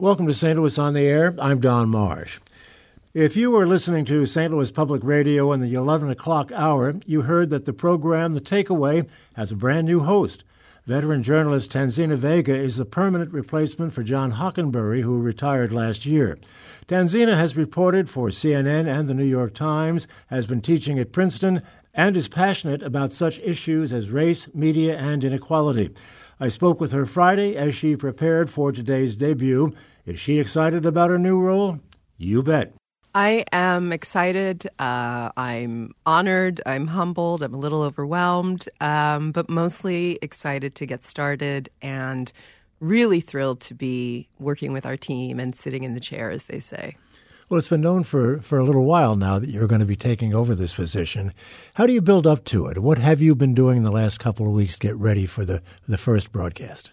Welcome to St. Louis on the Air. I'm Don Marsh. If you were listening to St. Louis Public Radio in the 11 o'clock hour, you heard that the program The Takeaway has a brand new host. Veteran journalist Tanzina Vega is the permanent replacement for John Hockenberry, who retired last year. Tanzina has reported for CNN and the New York Times, has been teaching at Princeton, and is passionate about such issues as race, media, and inequality. I spoke with her Friday as she prepared for today's debut. Is she excited about her new role? You bet. I am excited. Uh, I'm honored. I'm humbled. I'm a little overwhelmed, um, but mostly excited to get started and really thrilled to be working with our team and sitting in the chair, as they say. Well, it's been known for, for a little while now that you're going to be taking over this position. How do you build up to it? What have you been doing in the last couple of weeks to get ready for the, the first broadcast?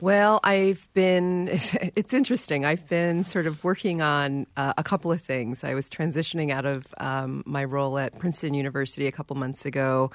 Well, I've been, it's interesting. I've been sort of working on uh, a couple of things. I was transitioning out of um, my role at Princeton University a couple months ago.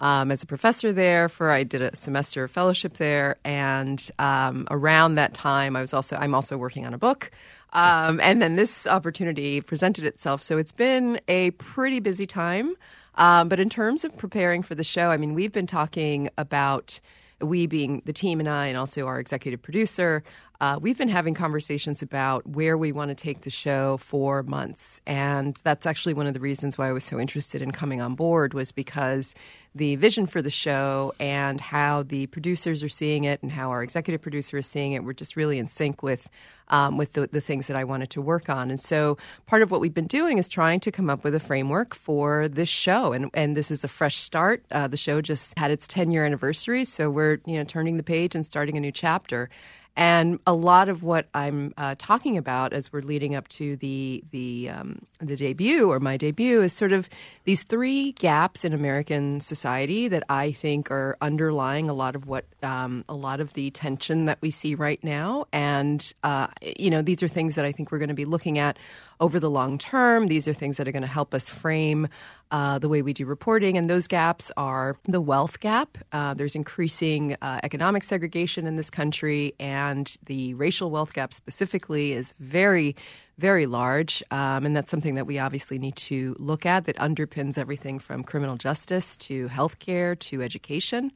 Um, as a professor there for I did a semester of fellowship there, and um, around that time, I was also I'm also working on a book um, and then this opportunity presented itself. So it's been a pretty busy time. Um, but in terms of preparing for the show, I mean, we've been talking about we being the team and I, and also our executive producer, uh, we've been having conversations about where we want to take the show for months. And that's actually one of the reasons why I was so interested in coming on board was because the vision for the show and how the producers are seeing it and how our executive producer is seeing it were just really in sync with um, with the, the things that I wanted to work on. And so part of what we've been doing is trying to come up with a framework for this show. And, and this is a fresh start. Uh, the show just had its 10 year anniversary. So we're, you know, turning the page and starting a new chapter. And a lot of what I'm uh, talking about as we're leading up to the the um, the debut or my debut is sort of these three gaps in American society that I think are underlying a lot of what um, a lot of the tension that we see right now. And uh, you know, these are things that I think we're going to be looking at over the long term. These are things that are going to help us frame uh, the way we do reporting. And those gaps are the wealth gap. Uh, there's increasing uh, economic segregation in this country, and the racial wealth gap specifically is very very large, um, and that's something that we obviously need to look at that underpins everything from criminal justice to healthcare to education.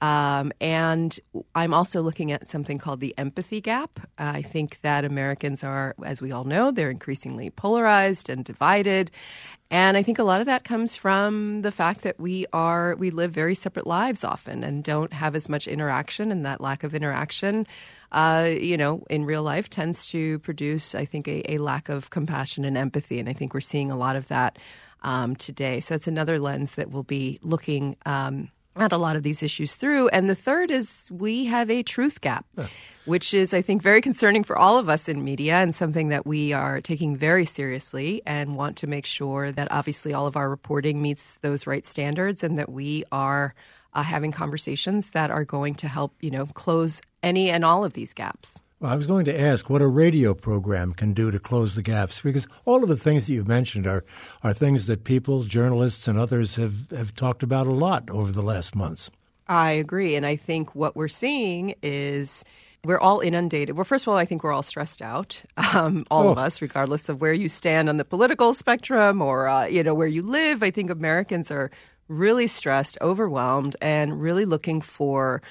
Um, and I'm also looking at something called the empathy gap. Uh, I think that Americans are, as we all know, they're increasingly polarized and divided. And I think a lot of that comes from the fact that we are we live very separate lives often and don't have as much interaction, and that lack of interaction, uh, you know, in real life tends to produce, I think, a, a, lack of compassion and empathy. And I think we're seeing a lot of that um, today. So it's another lens that we'll be looking. Um, at a lot of these issues through. And the third is we have a truth gap, which is, I think, very concerning for all of us in media and something that we are taking very seriously and want to make sure that obviously all of our reporting meets those right standards and that we are uh, having conversations that are going to help, you know, close any and all of these gaps. Well, I was going to ask what a radio program can do to close the gaps, because all of the things that you've mentioned are, are things that people, journalists, and others have, have talked about a lot over the last months. I agree. And I think what we're seeing is we're all inundated. Well, first of all, I think we're all stressed out, um, all oh. of us, regardless of where you stand on the political spectrum or uh, you know where you live. I think Americans are really stressed, overwhelmed, and really looking for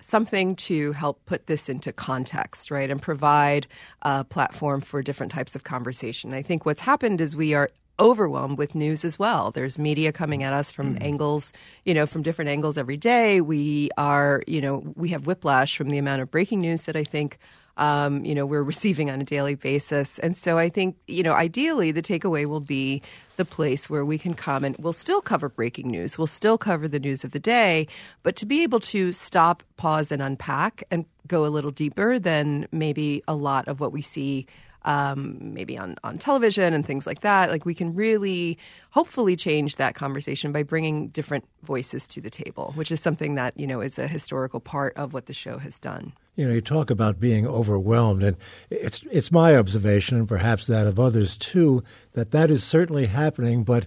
something to help put this into context, right, and provide a platform for different types of conversation. I think what's happened is we are overwhelmed with news as well. There's media coming at us from mm. angles, you know, from different angles every day. We are, you know, we have whiplash from the amount of breaking news that I think um, you know, we're receiving on a daily basis. And so I think, you know, ideally the takeaway will be the place where we can come and we'll still cover breaking news. We'll still cover the news of the day, but to be able to stop, pause, and unpack and go a little deeper than maybe a lot of what we see um, maybe on, on television and things like that. Like we can really hopefully change that conversation by bringing different voices to the table, which is something that, you know, is a historical part of what the show has done. You know, you talk about being overwhelmed, and it's it's my observation, and perhaps that of others too, that that is certainly happening. But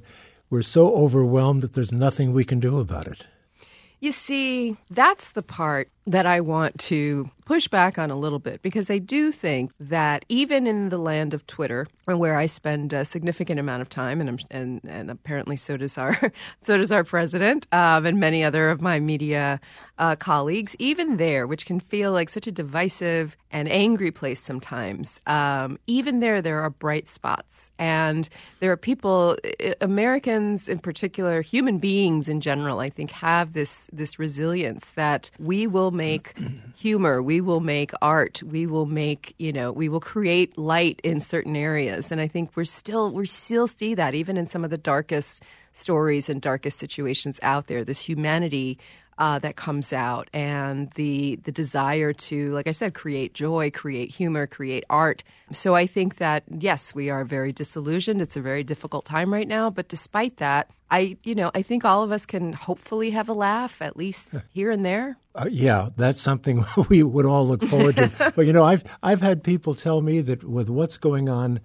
we're so overwhelmed that there's nothing we can do about it. You see, that's the part that I want to push back on a little bit because I do think that even in the land of Twitter, where I spend a significant amount of time, and and, and apparently so does our so does our president um, and many other of my media uh, colleagues, even there, which can feel like such a divisive and angry place sometimes, um, even there, there are bright spots. And there are people, Americans in particular, human beings in general, I think, have this, this resilience that we will make humor, we will make art, we will make, you know, we will create light in certain areas. And I think we're still, we still see that even in some of the darkest stories and darkest situations out there, this humanity uh, that comes out and the the desire to, like I said, create joy, create humor, create art. So I think that yes, we are very disillusioned. It's a very difficult time right now, but despite that, I you know I think all of us can hopefully have a laugh at least here and there. Uh, yeah, that's something we would all look forward to. but you know, I've I've had people tell me that with what's going on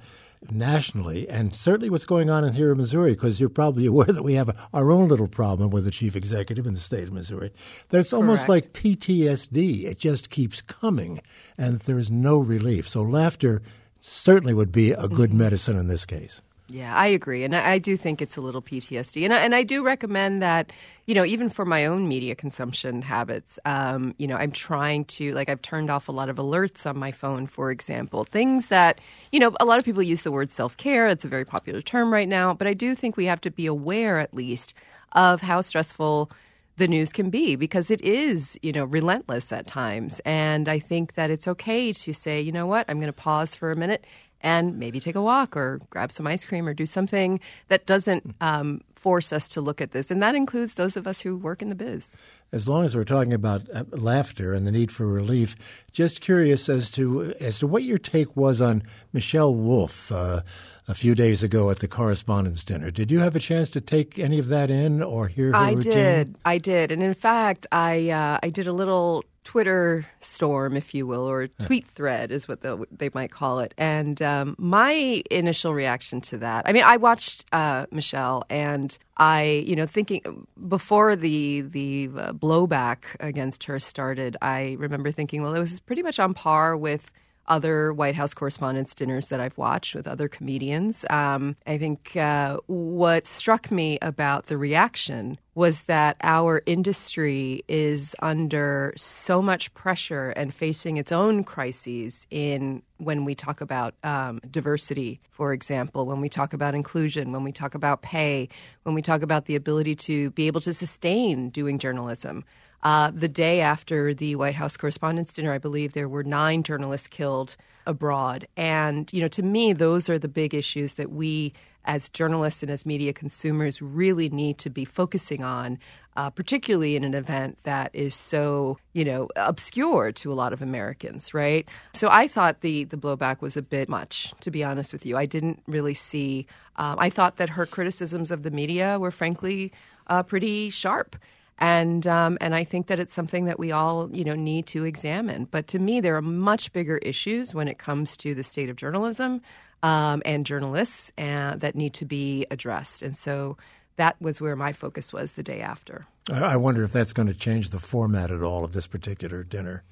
nationally, and certainly what's going on in here in Missouri, because you're probably aware that we have a, our own little problem with the chief executive in the state of Missouri. That it's almost like PTSD; it just keeps coming, and there's no relief. So laughter certainly would be a good mm-hmm. medicine in this case. Yeah, I agree, and I, I, do think it's a little PTSD, and I, and I do recommend that. You know, even for my own media consumption habits, um, you know, I'm trying to like I've turned off a lot of alerts on my phone, for example, things that you know a lot of people use the word self care. It's a very popular term right now, but I do think we have to be aware, at least, of how stressful the news can be because it is, you know, relentless at times. And I think that it's okay to say, you know what, I'm going to pause for a minute and maybe take a walk or grab some ice cream or do something that doesn't um, force us to look at this. And that includes those of us who work in the biz. As long as we're talking about uh, laughter and the need for relief, just curious as to as to what your take was on Michelle Wolf. Uh, a few days ago at the correspondents dinner. Did you have a chance to take any of that in or hear her I routine? did. I did. And in fact, I uh, I did a little Twitter storm, if you will, or tweet thread is what the, they might call it. And um, my initial reaction to that, I mean, I watched uh, Michelle, and I, you know, thinking before the the uh, blowback against her started, I remember thinking, well, it was pretty much on par with other White House Correspondents' dinners that I've watched with other comedians. Um, I think uh, what struck me about the reaction was that our industry is under so much pressure and facing its own crises in when we talk about um, diversity, for example, when we talk about inclusion, when we talk about pay, when we talk about the ability to be able to sustain doing journalism. Uh, the day after the White House Correspondents' Dinner, I believe there were nine journalists killed abroad. And, you know, to me, those are the big issues that we as journalists and as media consumers really need to be focusing on, uh, particularly in an event that is so, you know, obscure to a lot of Americans, right? So I thought the, the blowback was a bit much, to be honest with you. I didn't really see, um, I thought that her criticisms of the media were frankly uh, pretty sharp and um, and I think that it's something that we all you know need to examine. But to me, there are much bigger issues when it comes to the state of journalism um, and journalists uh, that need to be addressed. And so that was where my focus was the day after. I wonder if that's going to change the format at all of this particular dinner.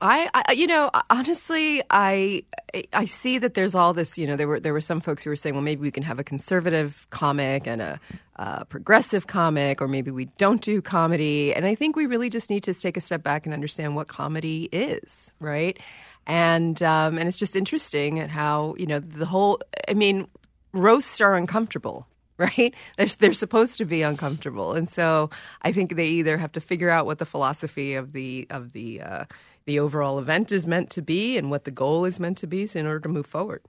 I, I, you know, honestly, I, I see that there's all this. You know, there were there were some folks who were saying, well, maybe we can have a conservative comic and a, progressive comic, or maybe we don't do comedy. And I think we really just need to take a step back and understand what comedy is, right? And um, and it's just interesting at how you know the whole. I mean, roasts are uncomfortable, right? They're, they're supposed to be uncomfortable, and so I think they either have to figure out what the philosophy of the of the uh, the overall event is meant to be and what the goal is meant to be in order to move forward.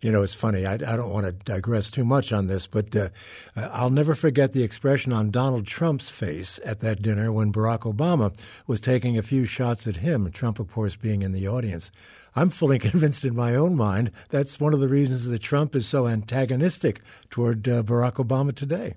You know, it's funny. I, I don't want to digress too much on this, but uh, I'll never forget the expression on Donald Trump's face at that dinner when Barack Obama was taking a few shots at him, Trump, of course, being in the audience. I'm fully convinced in my own mind that's one of the reasons that Trump is so antagonistic toward uh, Barack Obama today.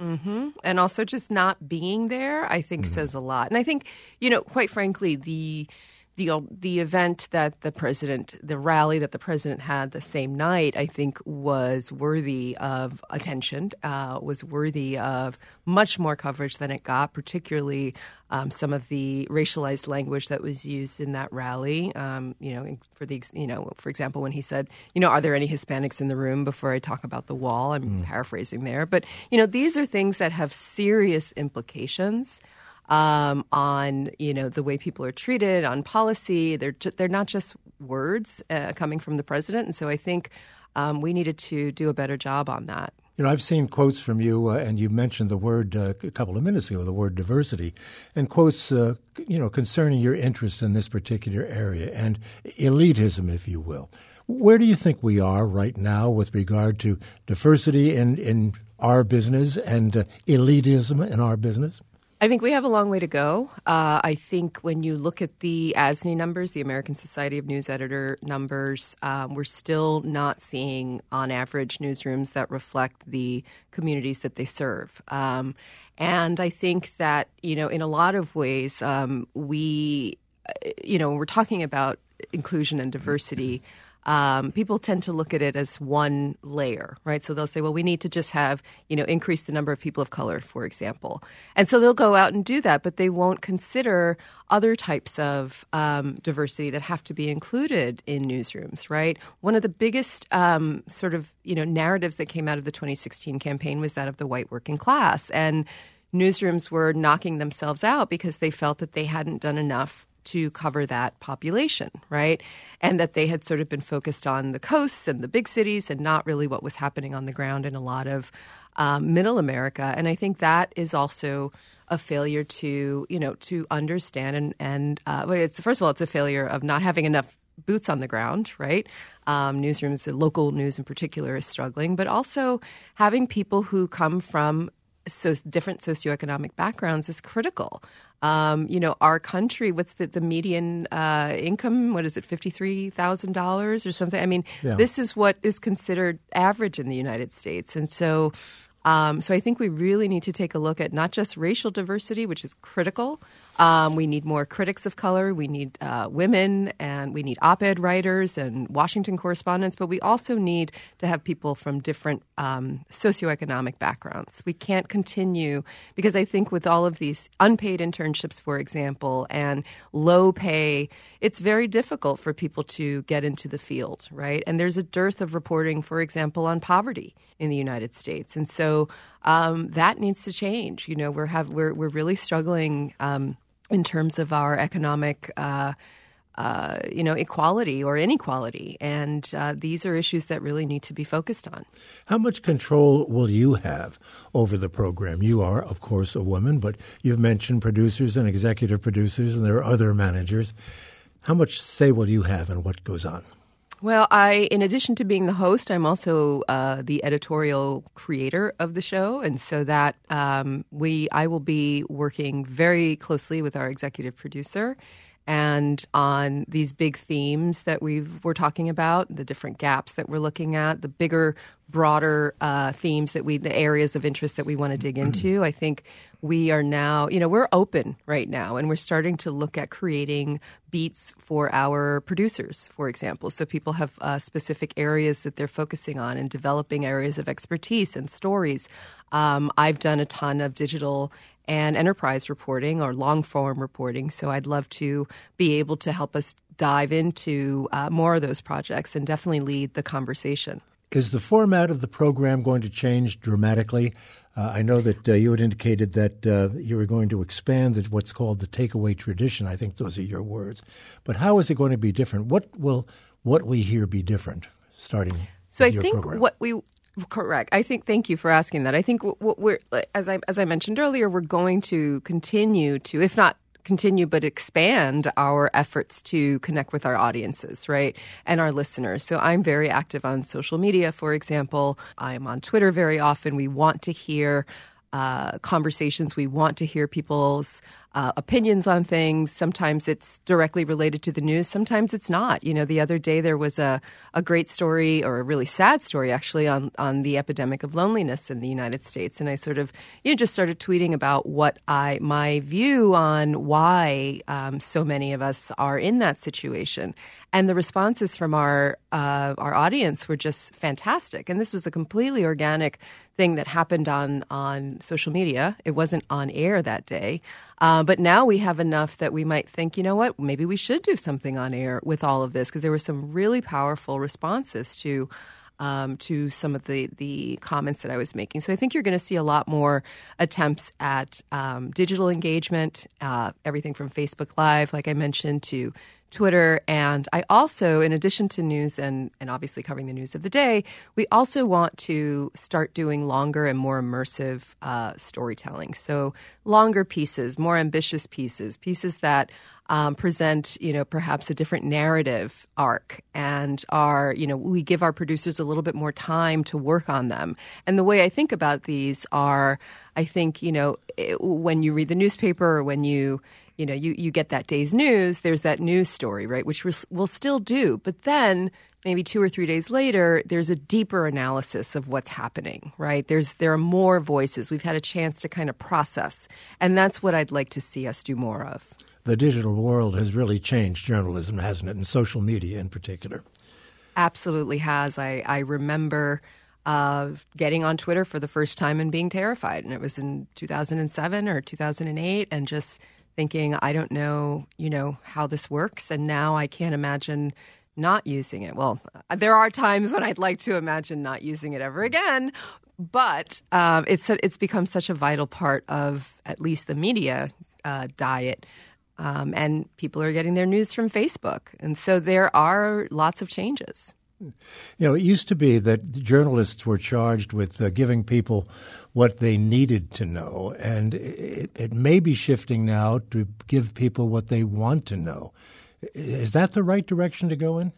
Mm-hmm. And also just not being there, I think, mm-hmm. says a lot. And I think, you know, quite frankly, the the the event that the president, the rally that the president had the same night, I think was worthy of attention, uh, was worthy of much more coverage than it got, particularly um, some of the racialized language that was used in that rally. Um, you know, for the you know, for example, when he said, you know, are there any Hispanics in the room before I talk about the wall? I'm mm. paraphrasing there, but you know, these are things that have serious implications um, on you know the way people are treated, on policy. They're they're not just words uh, coming from the president, and so I think um, we needed to do a better job on that. You know, I've seen quotes from you, uh, and you mentioned the word uh, a couple of minutes ago, the word diversity, and quotes, uh, you know, concerning your interest in this particular area and elitism, if you will. Where do you think we are right now with regard to diversity in, in our business and uh, elitism in our business? I think we have a long way to go. Uh, I think when you look at the ASNE numbers, the American Society of News Editor numbers, um, we're still not seeing, on average, newsrooms that reflect the communities that they serve. Um, and I think that, you know, in a lot of ways, um, we, uh, you know, when we're talking about inclusion and diversity, um, people tend to look at it as one layer, right? So they'll say, well, we need to just have, you know, increase the number of people of color, for example. And so they'll go out and do that, but they won't consider other types of um, diversity that have to be included in newsrooms, right? One of the biggest um, sort of, you know, narratives that came out of the 2016 campaign was that of the white working class. And newsrooms were knocking themselves out because they felt that they hadn't done enough to cover that population, right? And that they had sort of been focused on the coasts and the big cities and not really what was happening on the ground in a lot of um, middle America. And I think that is also a failure to, you know, to understand and, and uh, it's first of all, it's a failure of not having enough boots on the ground, right? Um, newsrooms, local news in particular, is struggling, but also having people who come from so different socioeconomic backgrounds is critical. Um, you know, our country, what's the, the median uh, income? What is it, $53,000 or something? I mean, yeah. this is what is considered average in the United States. And so, um, so I think we really need to take a look at not just racial diversity, which is critical, um, we need more critics of color. We need uh, women, and we need op-ed writers and Washington correspondents. But we also need to have people from different um, socioeconomic backgrounds. We can't continue because I think with all of these unpaid internships, for example, and low pay, it's very difficult for people to get into the field, right? And there's a dearth of reporting, for example, on poverty in the United States, and so um, that needs to change. You know, we're have we're we're really struggling. Um, in terms of our economic. Uh, uh, you know, equality or inequality. And uh, these are issues that really need to be focused on. How much control will you have over the program? You are, of course, a woman, but you've mentioned producers and executive producers, and there are other managers. How much say will you have in what goes on? Well, I, in addition to being the host, I'm also uh, the editorial creator of the show, and so that um, we, I will be working very closely with our executive producer and on these big themes that we've we're talking about, the different gaps that we're looking at, the bigger, broader uh, themes that we, the areas of interest that we want to dig into. I think we are now, you know, we're open right now, and we're starting to look at creating beats for our producers, for example. So people have uh, specific areas that they're focusing on and developing areas of expertise and stories. Um, I've done a ton of digital and enterprise reporting or long form reporting. So I'd love to be able to help us dive into uh, more of those projects and definitely lead the conversation. Is the format of the program going to change dramatically? Uh, I know that uh, you had indicated that uh, you were going to expand the, what's called the takeaway tradition. I think those are your words. But how is it going to be different? What will what we hear be different starting? So I think program? what we Correct. I think. Thank you for asking that. I think what we're as I as I mentioned earlier, we're going to continue to, if not continue, but expand our efforts to connect with our audiences, right, and our listeners. So I'm very active on social media, for example. I'm on Twitter very often. We want to hear uh, conversations. We want to hear people's uh, opinions on things. Sometimes it's directly related to the news. Sometimes it's not. You know, the other day there was a, a great story, or a really sad story actually, on, on the epidemic of loneliness in the United States. And I sort of, you know, just started tweeting about what I, my view on why um, so many of us are in that situation. And the responses from our uh, our audience were just fantastic. And this was a completely organic thing that happened on on social media. It wasn't on air that day, uh, but now we have enough that we might think, you know what, maybe we should do something on air with all of this because there were some really powerful responses to. Um, to some of the the comments that I was making, so I think you're going to see a lot more attempts at um, digital engagement, uh, everything from Facebook Live, like I mentioned, to Twitter. And I also, in addition to news and, and obviously covering the news of the day, we also want to start doing longer and more immersive uh, storytelling. So longer pieces, more ambitious pieces, pieces that um, present, you know, perhaps a different narrative arc and are, you know, we give our producers a little bit more time to work on them. And the way I think about these are, I think, you know, it, when you read the newspaper or when you, you know, you, you get that day's news, there's that news story, right, which we'll still do. But then maybe two or three days later, there's a deeper analysis of what's happening, right? There's there are more voices. We've had a chance to kind of process. And that's what I'd like to see us do more of. The digital world has really changed journalism, hasn't it? And social media in particular. Absolutely has. I, I remember uh, getting on Twitter for the first time and being terrified. And it was in 2007 or 2008, and just thinking, I don't know, you know, how this works. And now I can't imagine not using it. Well, there are times when I'd like to imagine not using it ever again, but um, it's it's become such a vital part of at least the media uh, diet. Um, and people are getting their news from Facebook. And so there are lots of changes. You know, it used to be that journalists were charged with uh, giving people what they needed to know, and it, it may be shifting now to give people what they want to know. Is that the right direction to go in?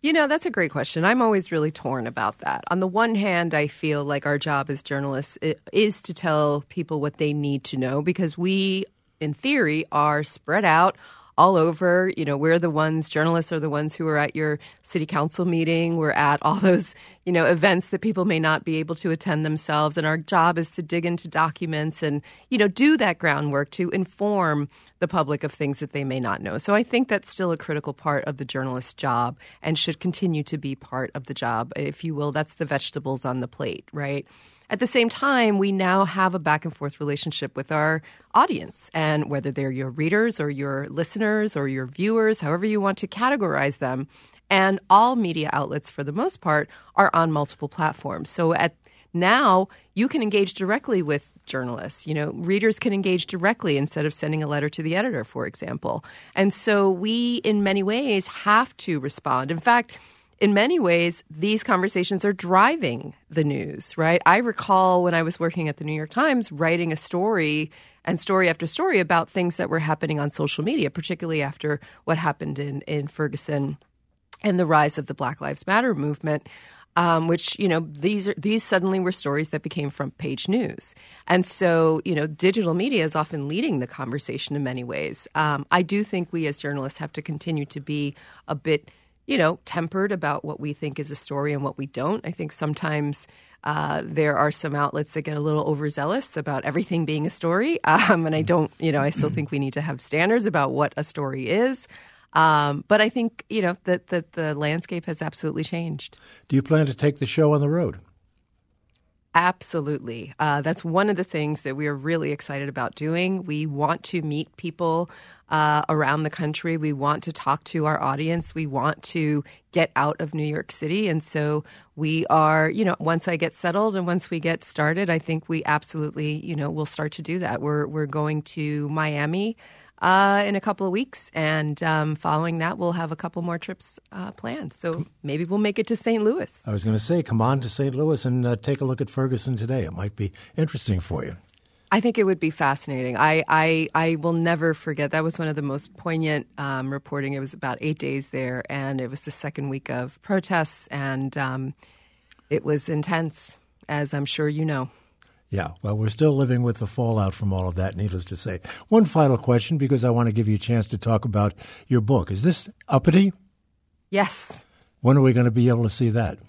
You know, that's a great question. I'm always really torn about that. On the one hand, I feel like our job as journalists is to tell people what they need to know because we, in theory, are spread out all over. You know, we're the ones, journalists are the ones who are at your city council meeting. We're at all those, you know, events that people may not be able to attend themselves. And our job is to dig into documents and, you know, do that groundwork to inform the public of things that they may not know. So I think that's still a critical part of the journalist's job and should continue to be part of the job. If you will, that's the vegetables on the plate, right? At the same time, we now have a back and forth relationship with our audience. And whether they're your readers or your listeners or your viewers, however you want to categorize them, and all media outlets, for the most part, are on multiple platforms. So at now, you can engage directly with journalists. You know, readers can engage directly instead of sending a letter to the editor, for example. And so we, in many ways, have to respond. In fact, in many ways, these conversations are driving the news, right? I recall when I was working at the New York Times writing a story and story after story about things that were happening on social media, particularly after what happened in, in Ferguson and the rise of the Black Lives Matter movement. Um, which you know these are these suddenly were stories that became front page news, and so you know digital media is often leading the conversation in many ways. Um, I do think we as journalists have to continue to be a bit you know, tempered about what we think is a story and what we don't. I think sometimes uh, there are some outlets that get a little overzealous about everything being a story. Um, and I don't, you know, I still think we need to have standards about what a story is. Um, but I think, you know, that, that the landscape has absolutely changed. Do you plan to take the show on the road? Absolutely. Uh, that's one of the things that we are really excited about doing. We want to meet people uh, around the country. We want to talk to our audience. We want to get out of New York City. And so we are, you know, once I get settled and once we get started, I think we absolutely, you know, will start to do that. We're, we're going to Miami. Uh, in a couple of weeks. And um, following that, we'll have a couple more trips uh, planned. So maybe we'll make it to St. Louis. I was going to say, come on to St. Louis and uh, take a look at Ferguson today. It might be interesting for you. I think it would be fascinating. I, I, I will never forget. That was one of the most poignant um, reporting. It was about eight days there, and it was the second week of protests, and um, it was intense, as I'm sure you know. Yeah, well, we're still living with the fallout from all of that, needless to say. One final question, because I want to give you a chance to talk about your book. Is this uppity? Yes. When are we going to be able to see that?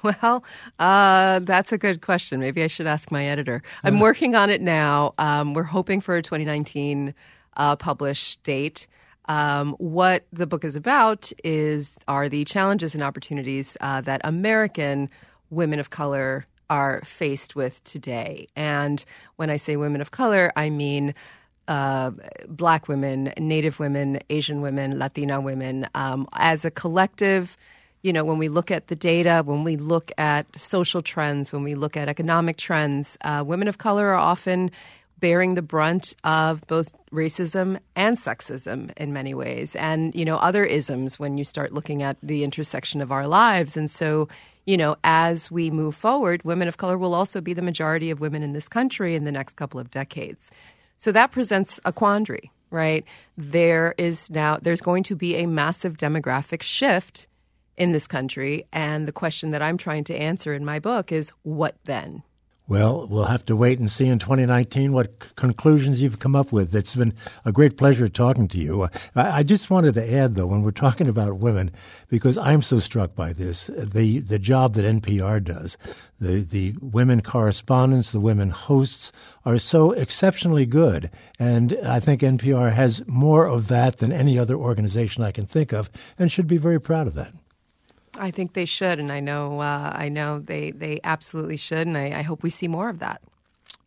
Well, uh, that's a good question. Maybe I should ask my editor. I'm working on it now. Um, we're hoping for a 2019 uh, published date. Um, what the book is about is are the challenges and opportunities uh, that American women of color are faced with today. And when I say women of color, I mean uh, black women, Native women, Asian women, Latina women. Um, as a collective, you know, when we look at the data, when we look at social trends, when we look at economic trends, uh, women of color are often bearing the brunt of both racism and sexism in many ways, and you know other isms when you start looking at the intersection of our lives. And so, you know, as we move forward, women of color will also be the majority of women in this country in the next couple of decades. So that presents a quandary, right? There is now there's going to be a massive demographic shift in this country, and the question that I'm trying to answer in my book is what then? Well, we'll have to wait and see in 2019 what c- conclusions you've come up with. It's been a great pleasure talking to you. I, I just wanted to add, though, when we're talking about women, because I'm so struck by this, the the job that NPR does, the the women correspondents, the women hosts are so exceptionally good, and I think NPR has more of that than any other organization I can think of, and should be very proud of that. I think they should, and I know uh, I know they they absolutely should, and I, I hope we see more of that.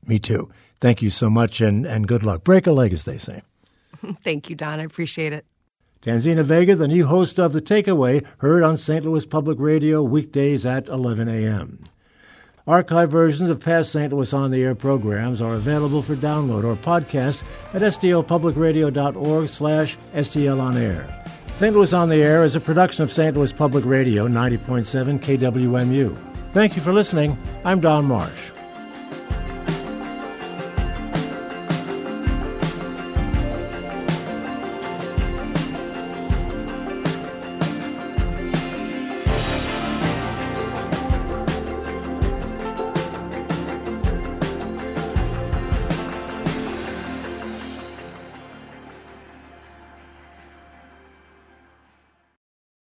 Me too. Thank you so much, and, and good luck. Break a leg, as they say. Thank you, Don. I appreciate it. Tanzina Vega, the new host of The Takeaway, heard on St. Louis Public Radio weekdays at 11 a.m. Archive versions of past St. Louis on the Air programs are available for download or podcast at stlpublicradio.org slash stlonair. St. Louis on the Air is a production of St. Louis Public Radio 90.7 KWMU. Thank you for listening. I'm Don Marsh.